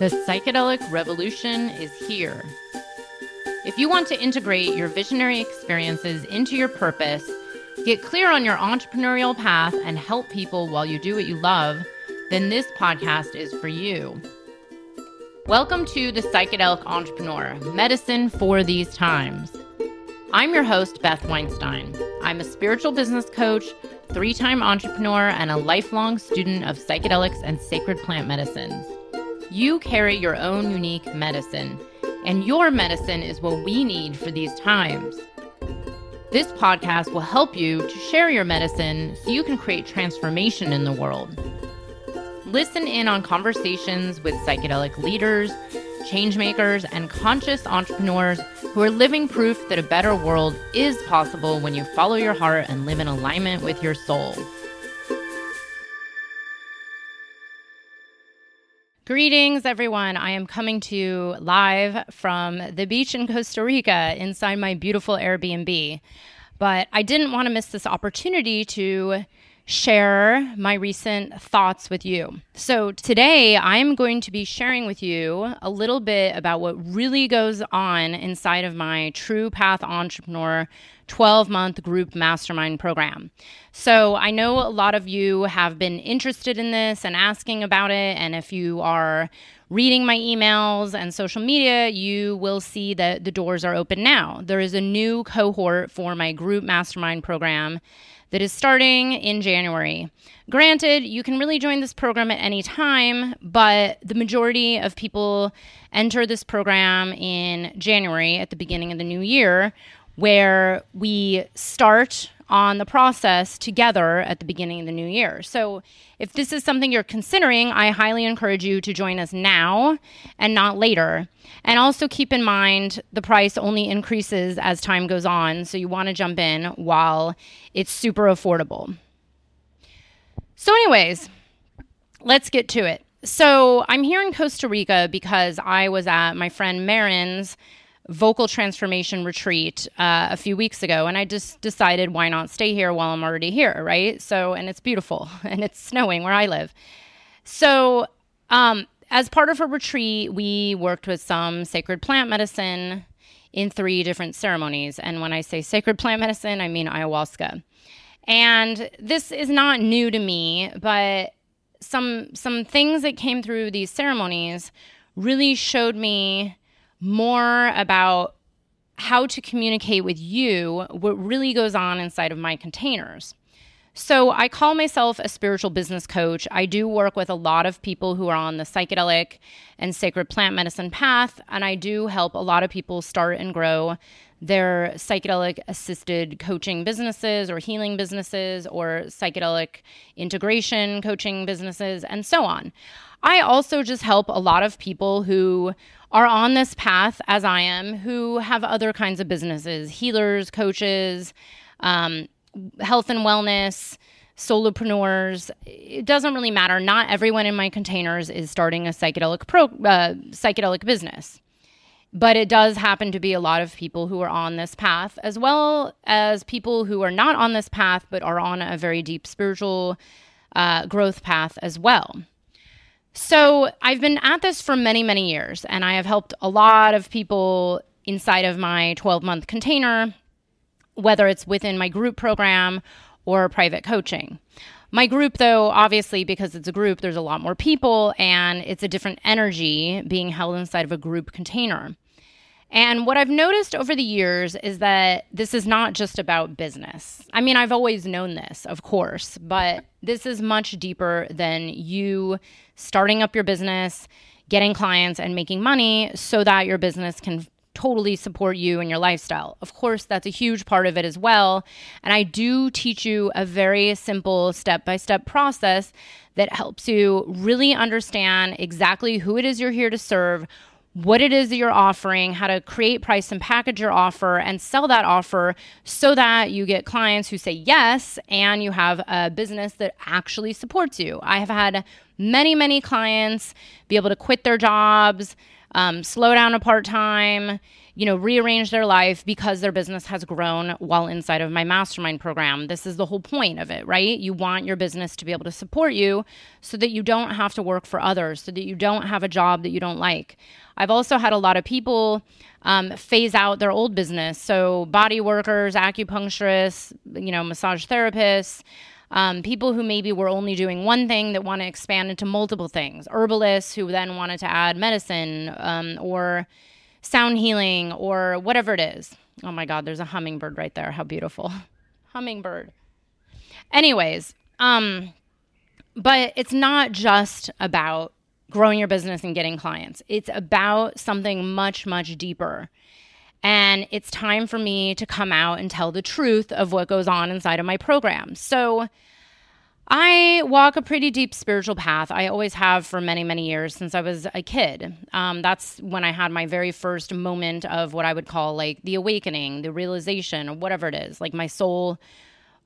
The psychedelic revolution is here. If you want to integrate your visionary experiences into your purpose, get clear on your entrepreneurial path, and help people while you do what you love, then this podcast is for you. Welcome to The Psychedelic Entrepreneur Medicine for These Times. I'm your host, Beth Weinstein. I'm a spiritual business coach, three time entrepreneur, and a lifelong student of psychedelics and sacred plant medicines. You carry your own unique medicine, and your medicine is what we need for these times. This podcast will help you to share your medicine so you can create transformation in the world. Listen in on conversations with psychedelic leaders, changemakers, and conscious entrepreneurs who are living proof that a better world is possible when you follow your heart and live in alignment with your soul. Greetings, everyone. I am coming to you live from the beach in Costa Rica inside my beautiful Airbnb. But I didn't want to miss this opportunity to share my recent thoughts with you. So, today I'm going to be sharing with you a little bit about what really goes on inside of my True Path Entrepreneur 12 month group mastermind program. So I know a lot of you have been interested in this and asking about it. And if you are reading my emails and social media, you will see that the doors are open now. There is a new cohort for my group mastermind program that is starting in January. Granted, you can really join this program at any time, but the majority of people enter this program in January at the beginning of the new year where we start on the process together at the beginning of the new year. So, if this is something you're considering, I highly encourage you to join us now and not later. And also keep in mind the price only increases as time goes on. So, you want to jump in while it's super affordable. So, anyways, let's get to it. So, I'm here in Costa Rica because I was at my friend Marin's vocal transformation retreat uh, a few weeks ago, and I just decided why not stay here while I'm already here, right? So, and it's beautiful and it's snowing where I live. So, um, as part of a retreat, we worked with some sacred plant medicine in three different ceremonies. And when I say sacred plant medicine, I mean ayahuasca. And this is not new to me, but some some things that came through these ceremonies really showed me more about how to communicate with you what really goes on inside of my containers. So, I call myself a spiritual business coach. I do work with a lot of people who are on the psychedelic and sacred plant medicine path, and I do help a lot of people start and grow their psychedelic assisted coaching businesses or healing businesses or psychedelic integration coaching businesses and so on. I also just help a lot of people who are on this path, as I am, who have other kinds of businesses healers, coaches, um, health and wellness, solopreneurs. It doesn't really matter. Not everyone in my containers is starting a psychedelic pro, uh, psychedelic business. But it does happen to be a lot of people who are on this path, as well as people who are not on this path, but are on a very deep spiritual uh, growth path as well. So I've been at this for many, many years, and I have helped a lot of people inside of my 12 month container, whether it's within my group program or private coaching. My group, though, obviously, because it's a group, there's a lot more people and it's a different energy being held inside of a group container. And what I've noticed over the years is that this is not just about business. I mean, I've always known this, of course, but this is much deeper than you starting up your business, getting clients, and making money so that your business can totally support you and your lifestyle. Of course, that's a huge part of it as well. And I do teach you a very simple step by step process that helps you really understand exactly who it is you're here to serve what it is that you're offering, how to create, price, and package your offer and sell that offer so that you get clients who say yes and you have a business that actually supports you. I have had many, many clients be able to quit their jobs, um, slow down a part time, you know, rearrange their life because their business has grown while inside of my mastermind program. This is the whole point of it, right? You want your business to be able to support you so that you don't have to work for others, so that you don't have a job that you don't like. I've also had a lot of people um, phase out their old business. So, body workers, acupuncturists, you know, massage therapists, um, people who maybe were only doing one thing that want to expand into multiple things, herbalists who then wanted to add medicine um, or sound healing or whatever it is. Oh my God, there's a hummingbird right there. How beautiful. hummingbird. Anyways, um, but it's not just about growing your business and getting clients. It's about something much, much deeper. And it's time for me to come out and tell the truth of what goes on inside of my program. So, I walk a pretty deep spiritual path. I always have for many, many years since I was a kid. Um, that's when I had my very first moment of what I would call like the awakening, the realization, or whatever it is, like my soul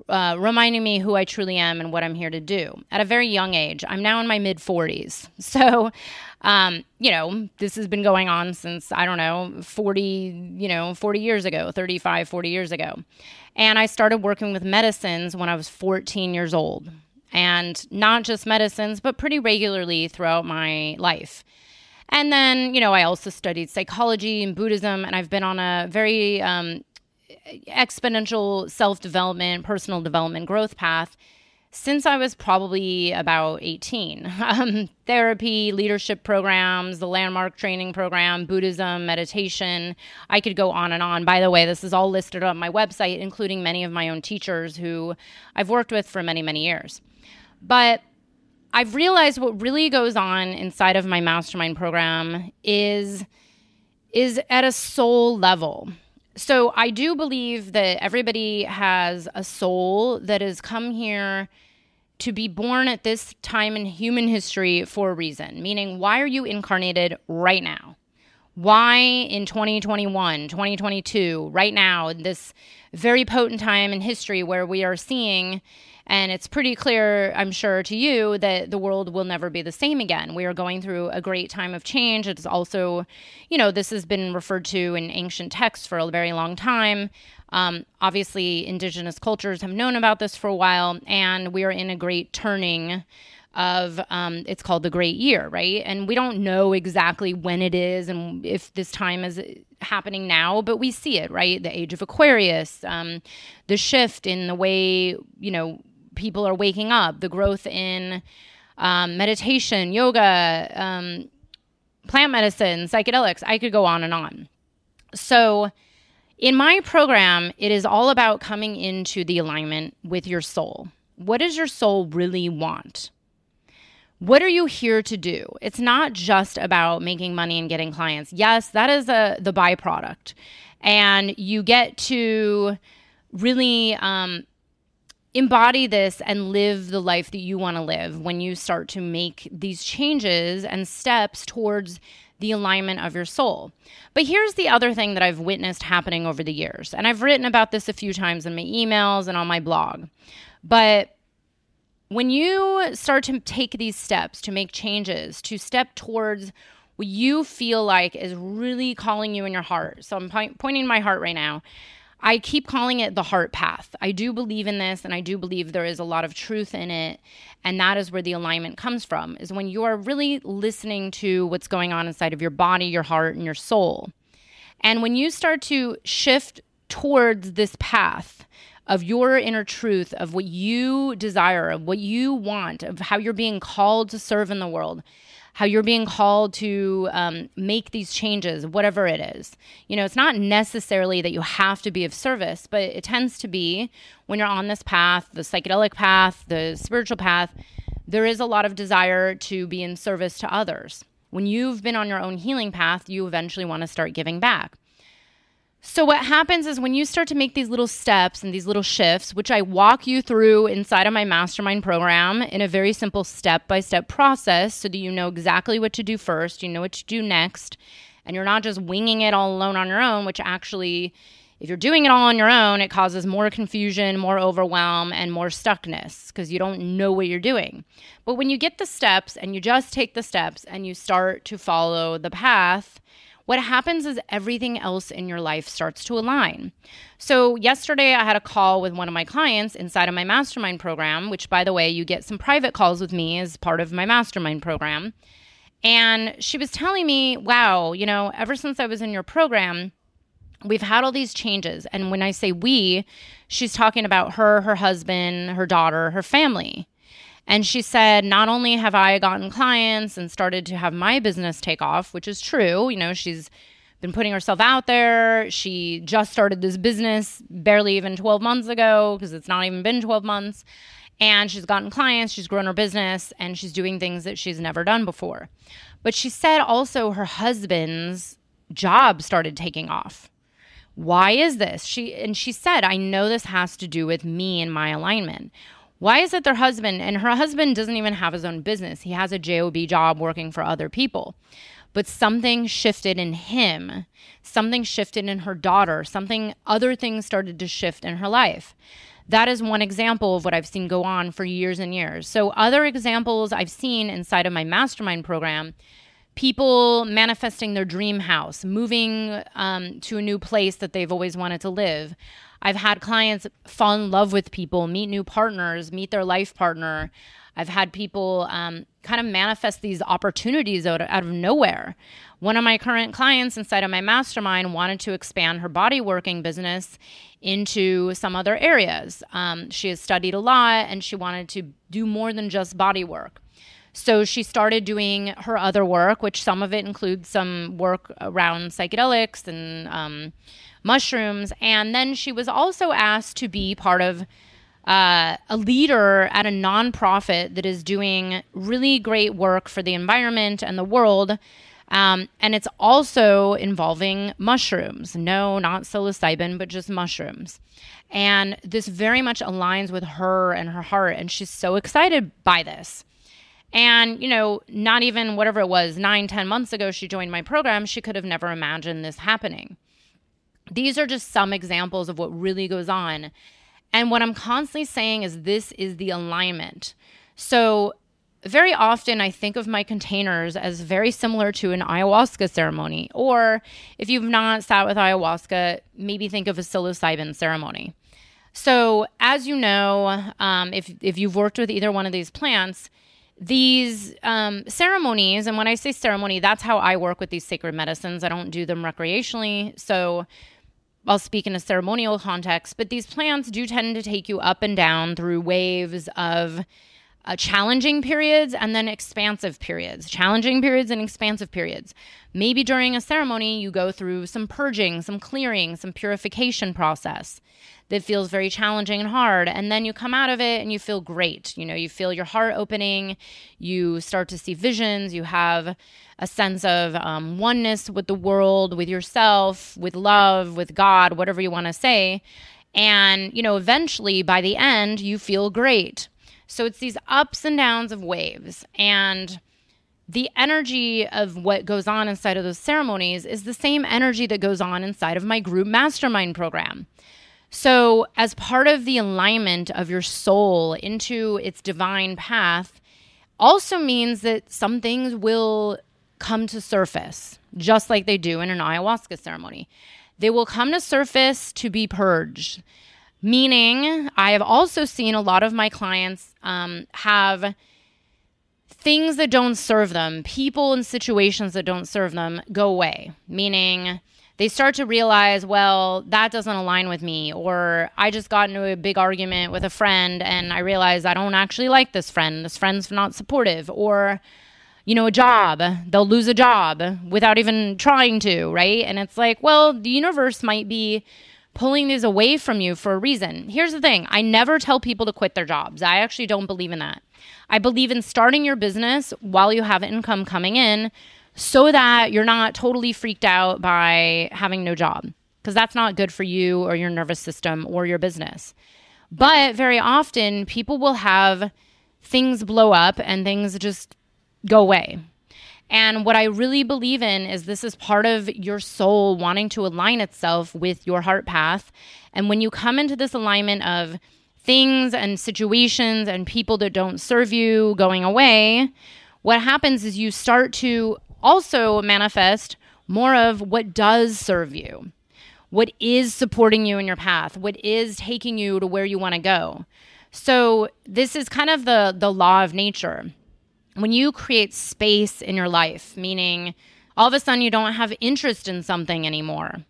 uh, reminding me who I truly am and what I'm here to do at a very young age. I'm now in my mid 40s. So, um, you know, this has been going on since, I don't know, 40, you know, 40 years ago, 35, 40 years ago. And I started working with medicines when I was 14 years old and not just medicines, but pretty regularly throughout my life. And then, you know, I also studied psychology and Buddhism, and I've been on a very um, exponential self development, personal development growth path since I was probably about 18. Um, therapy, leadership programs, the landmark training program, Buddhism, meditation. I could go on and on. By the way, this is all listed on my website, including many of my own teachers who I've worked with for many, many years. But I've realized what really goes on inside of my mastermind program is is at a soul level. So I do believe that everybody has a soul that has come here to be born at this time in human history for a reason. Meaning, why are you incarnated right now? Why in 2021, 2022, right now, in this very potent time in history where we are seeing and it's pretty clear, I'm sure, to you that the world will never be the same again. We are going through a great time of change. It's also, you know, this has been referred to in ancient texts for a very long time. Um, obviously, indigenous cultures have known about this for a while, and we are in a great turning of um, it's called the great year right and we don't know exactly when it is and if this time is happening now but we see it right the age of aquarius um, the shift in the way you know people are waking up, the growth in um, meditation, yoga, um, plant medicine, psychedelics. I could go on and on. So, in my program, it is all about coming into the alignment with your soul. What does your soul really want? What are you here to do? It's not just about making money and getting clients. Yes, that is a, the byproduct. And you get to really um, embody this and live the life that you want to live when you start to make these changes and steps towards the alignment of your soul. But here's the other thing that I've witnessed happening over the years. And I've written about this a few times in my emails and on my blog. But when you start to take these steps to make changes, to step towards what you feel like is really calling you in your heart. So I'm po- pointing my heart right now. I keep calling it the heart path. I do believe in this and I do believe there is a lot of truth in it. And that is where the alignment comes from, is when you are really listening to what's going on inside of your body, your heart, and your soul. And when you start to shift towards this path, of your inner truth, of what you desire, of what you want, of how you're being called to serve in the world, how you're being called to um, make these changes, whatever it is. You know, it's not necessarily that you have to be of service, but it tends to be when you're on this path, the psychedelic path, the spiritual path, there is a lot of desire to be in service to others. When you've been on your own healing path, you eventually want to start giving back. So, what happens is when you start to make these little steps and these little shifts, which I walk you through inside of my mastermind program in a very simple step by step process. So that you know exactly what to do first, you know what to do next, and you're not just winging it all alone on your own, which actually, if you're doing it all on your own, it causes more confusion, more overwhelm, and more stuckness because you don't know what you're doing. But when you get the steps and you just take the steps and you start to follow the path, what happens is everything else in your life starts to align. So, yesterday I had a call with one of my clients inside of my mastermind program, which, by the way, you get some private calls with me as part of my mastermind program. And she was telling me, wow, you know, ever since I was in your program, we've had all these changes. And when I say we, she's talking about her, her husband, her daughter, her family. And she said, not only have I gotten clients and started to have my business take off, which is true, you know, she's been putting herself out there. She just started this business barely even 12 months ago because it's not even been 12 months. And she's gotten clients, she's grown her business, and she's doing things that she's never done before. But she said also her husband's job started taking off. Why is this? She and she said, I know this has to do with me and my alignment. Why is it their husband and her husband doesn't even have his own business? He has a job job working for other people. But something shifted in him. Something shifted in her daughter. Something other things started to shift in her life. That is one example of what I've seen go on for years and years. So, other examples I've seen inside of my mastermind program people manifesting their dream house, moving um, to a new place that they've always wanted to live, I've had clients fall in love with people, meet new partners, meet their life partner. I've had people um, kind of manifest these opportunities out, out of nowhere. One of my current clients inside of my mastermind wanted to expand her body working business into some other areas. Um, she has studied a lot and she wanted to do more than just body work. So she started doing her other work, which some of it includes some work around psychedelics and um, mushrooms. And then she was also asked to be part of uh, a leader at a nonprofit that is doing really great work for the environment and the world. Um, and it's also involving mushrooms. No, not psilocybin, but just mushrooms. And this very much aligns with her and her heart. And she's so excited by this. And, you know, not even whatever it was, nine, ten months ago, she joined my program, she could have never imagined this happening. These are just some examples of what really goes on. And what I'm constantly saying is this is the alignment. So, very often I think of my containers as very similar to an ayahuasca ceremony. Or if you've not sat with ayahuasca, maybe think of a psilocybin ceremony. So, as you know, um, if, if you've worked with either one of these plants, these um, ceremonies, and when I say ceremony, that's how I work with these sacred medicines. I don't do them recreationally. So, I'll speak in a ceremonial context, but these plants do tend to take you up and down through waves of uh, challenging periods and then expansive periods, challenging periods and expansive periods. Maybe during a ceremony, you go through some purging, some clearing, some purification process that feels very challenging and hard. And then you come out of it and you feel great. You know, you feel your heart opening, you start to see visions, you have a sense of um, oneness with the world, with yourself, with love, with God, whatever you want to say. And, you know, eventually by the end, you feel great. So it's these ups and downs of waves. And the energy of what goes on inside of those ceremonies is the same energy that goes on inside of my group mastermind program. So, as part of the alignment of your soul into its divine path, also means that some things will come to surface, just like they do in an ayahuasca ceremony. They will come to surface to be purged. Meaning, I have also seen a lot of my clients um, have things that don't serve them, people and situations that don't serve them go away. Meaning, they start to realize, well, that doesn't align with me. Or I just got into a big argument with a friend and I realized I don't actually like this friend. This friend's not supportive. Or, you know, a job. They'll lose a job without even trying to, right? And it's like, well, the universe might be pulling these away from you for a reason. Here's the thing I never tell people to quit their jobs. I actually don't believe in that. I believe in starting your business while you have income coming in so that you're not totally freaked out by having no job because that's not good for you or your nervous system or your business. But very often, people will have things blow up and things just go away. And what I really believe in is this is part of your soul wanting to align itself with your heart path. And when you come into this alignment of things and situations and people that don't serve you going away, what happens is you start to also manifest more of what does serve you, what is supporting you in your path, what is taking you to where you want to go. So this is kind of the the law of nature. When you create space in your life, meaning all of a sudden you don't have interest in something anymore,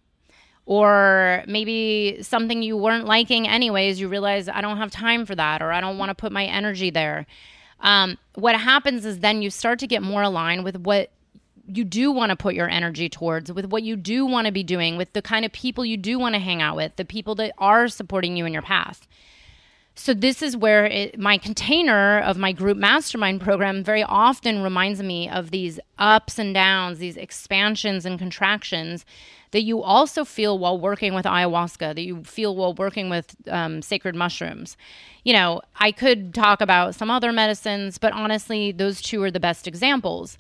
or maybe something you weren't liking anyways, you realize I don't have time for that, or I don't want to put my energy there. Um, what happens is then you start to get more aligned with what you do want to put your energy towards, with what you do want to be doing, with the kind of people you do want to hang out with, the people that are supporting you in your path. So, this is where it, my container of my group mastermind program very often reminds me of these ups and downs, these expansions and contractions that you also feel while working with ayahuasca, that you feel while working with um, sacred mushrooms. You know, I could talk about some other medicines, but honestly, those two are the best examples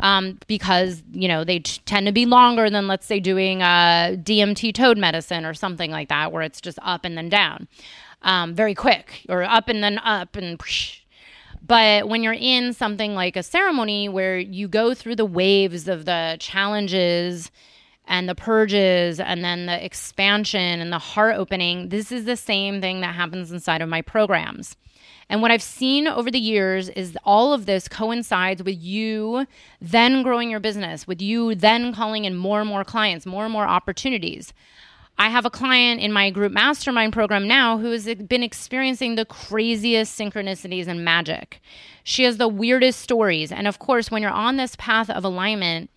um, because, you know, they t- tend to be longer than, let's say, doing a DMT toad medicine or something like that, where it's just up and then down um, very quick or up and then up and. Whoosh. But when you're in something like a ceremony where you go through the waves of the challenges and the purges and then the expansion and the heart opening, this is the same thing that happens inside of my programs. And what I've seen over the years is all of this coincides with you then growing your business, with you then calling in more and more clients, more and more opportunities. I have a client in my group mastermind program now who has been experiencing the craziest synchronicities and magic. She has the weirdest stories. And of course, when you're on this path of alignment,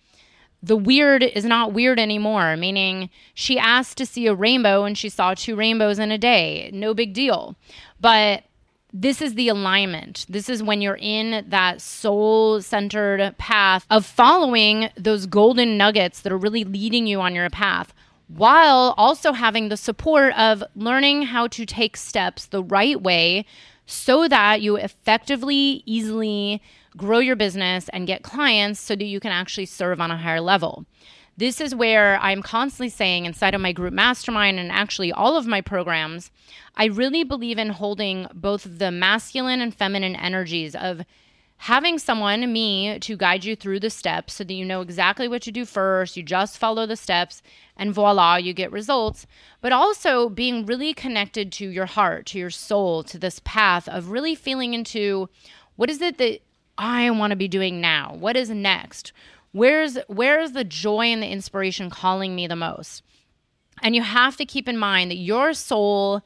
the weird is not weird anymore, meaning she asked to see a rainbow and she saw two rainbows in a day. No big deal. But this is the alignment. This is when you're in that soul centered path of following those golden nuggets that are really leading you on your path while also having the support of learning how to take steps the right way so that you effectively, easily, grow your business and get clients so that you can actually serve on a higher level. This is where I'm constantly saying inside of my group mastermind and actually all of my programs, I really believe in holding both the masculine and feminine energies of having someone, me, to guide you through the steps so that you know exactly what to do first. You just follow the steps and voila, you get results. But also being really connected to your heart, to your soul, to this path of really feeling into what is it that I want to be doing now? What is next? Where's where's the joy and the inspiration calling me the most? And you have to keep in mind that your soul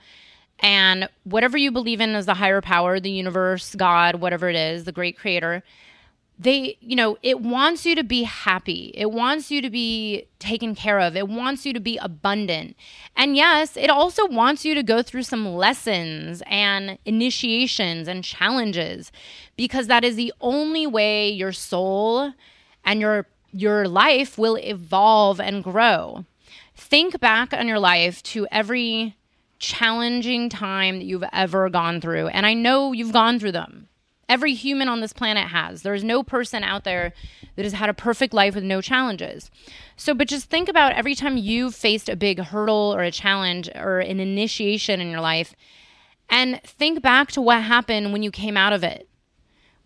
and whatever you believe in as the higher power, the universe, God, whatever it is, the great creator, they, you know, it wants you to be happy. It wants you to be taken care of. It wants you to be abundant. And yes, it also wants you to go through some lessons and initiations and challenges because that is the only way your soul and your your life will evolve and grow. Think back on your life to every challenging time that you've ever gone through. And I know you've gone through them. Every human on this planet has. There's no person out there that has had a perfect life with no challenges. So, but just think about every time you've faced a big hurdle or a challenge or an initiation in your life and think back to what happened when you came out of it.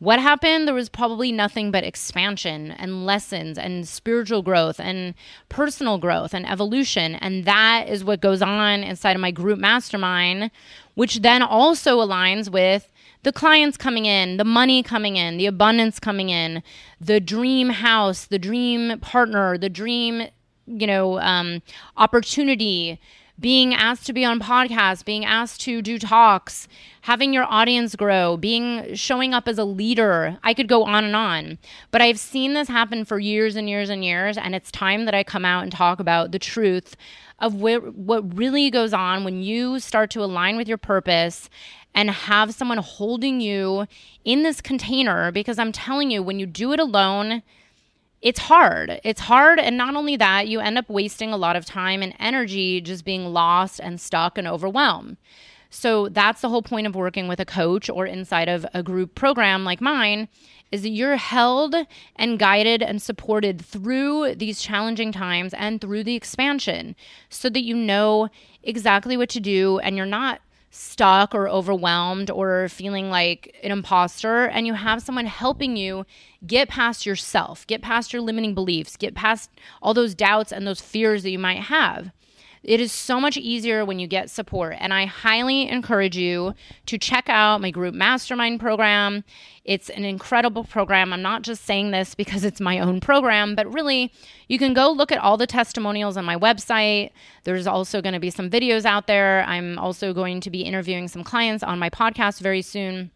What happened? There was probably nothing but expansion and lessons and spiritual growth and personal growth and evolution. And that is what goes on inside of my group mastermind, which then also aligns with the clients coming in, the money coming in, the abundance coming in, the dream house, the dream partner, the dream, you know, um, opportunity being asked to be on podcasts, being asked to do talks, having your audience grow, being showing up as a leader. I could go on and on. But I've seen this happen for years and years and years and it's time that I come out and talk about the truth of what what really goes on when you start to align with your purpose and have someone holding you in this container because I'm telling you when you do it alone, it's hard. It's hard. And not only that, you end up wasting a lot of time and energy just being lost and stuck and overwhelmed. So that's the whole point of working with a coach or inside of a group program like mine is that you're held and guided and supported through these challenging times and through the expansion so that you know exactly what to do and you're not stuck or overwhelmed or feeling like an imposter and you have someone helping you get past yourself, get past your limiting beliefs, get past all those doubts and those fears that you might have. It is so much easier when you get support. And I highly encourage you to check out my group mastermind program. It's an incredible program. I'm not just saying this because it's my own program, but really, you can go look at all the testimonials on my website. There's also going to be some videos out there. I'm also going to be interviewing some clients on my podcast very soon.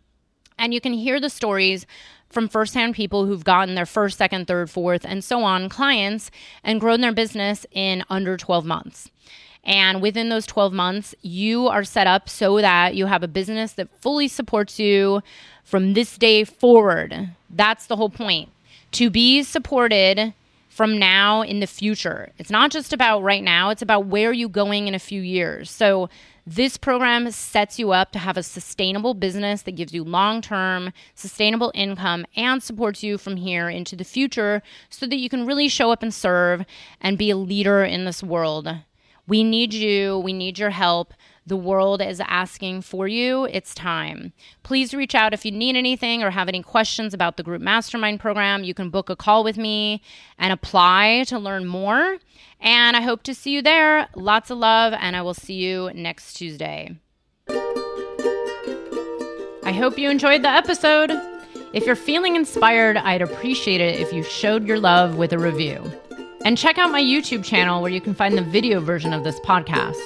And you can hear the stories from firsthand people who've gotten their first, second, third, fourth, and so on clients and grown their business in under 12 months. And within those 12 months, you are set up so that you have a business that fully supports you from this day forward. That's the whole point. To be supported from now in the future. It's not just about right now, it's about where are you going in a few years. So this program sets you up to have a sustainable business that gives you long term, sustainable income and supports you from here into the future so that you can really show up and serve and be a leader in this world. We need you, we need your help. The world is asking for you. It's time. Please reach out if you need anything or have any questions about the group mastermind program. You can book a call with me and apply to learn more. And I hope to see you there. Lots of love, and I will see you next Tuesday. I hope you enjoyed the episode. If you're feeling inspired, I'd appreciate it if you showed your love with a review. And check out my YouTube channel where you can find the video version of this podcast.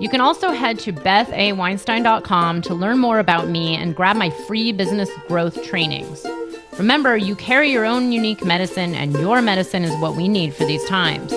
You can also head to bethaweinstein.com to learn more about me and grab my free business growth trainings. Remember, you carry your own unique medicine, and your medicine is what we need for these times.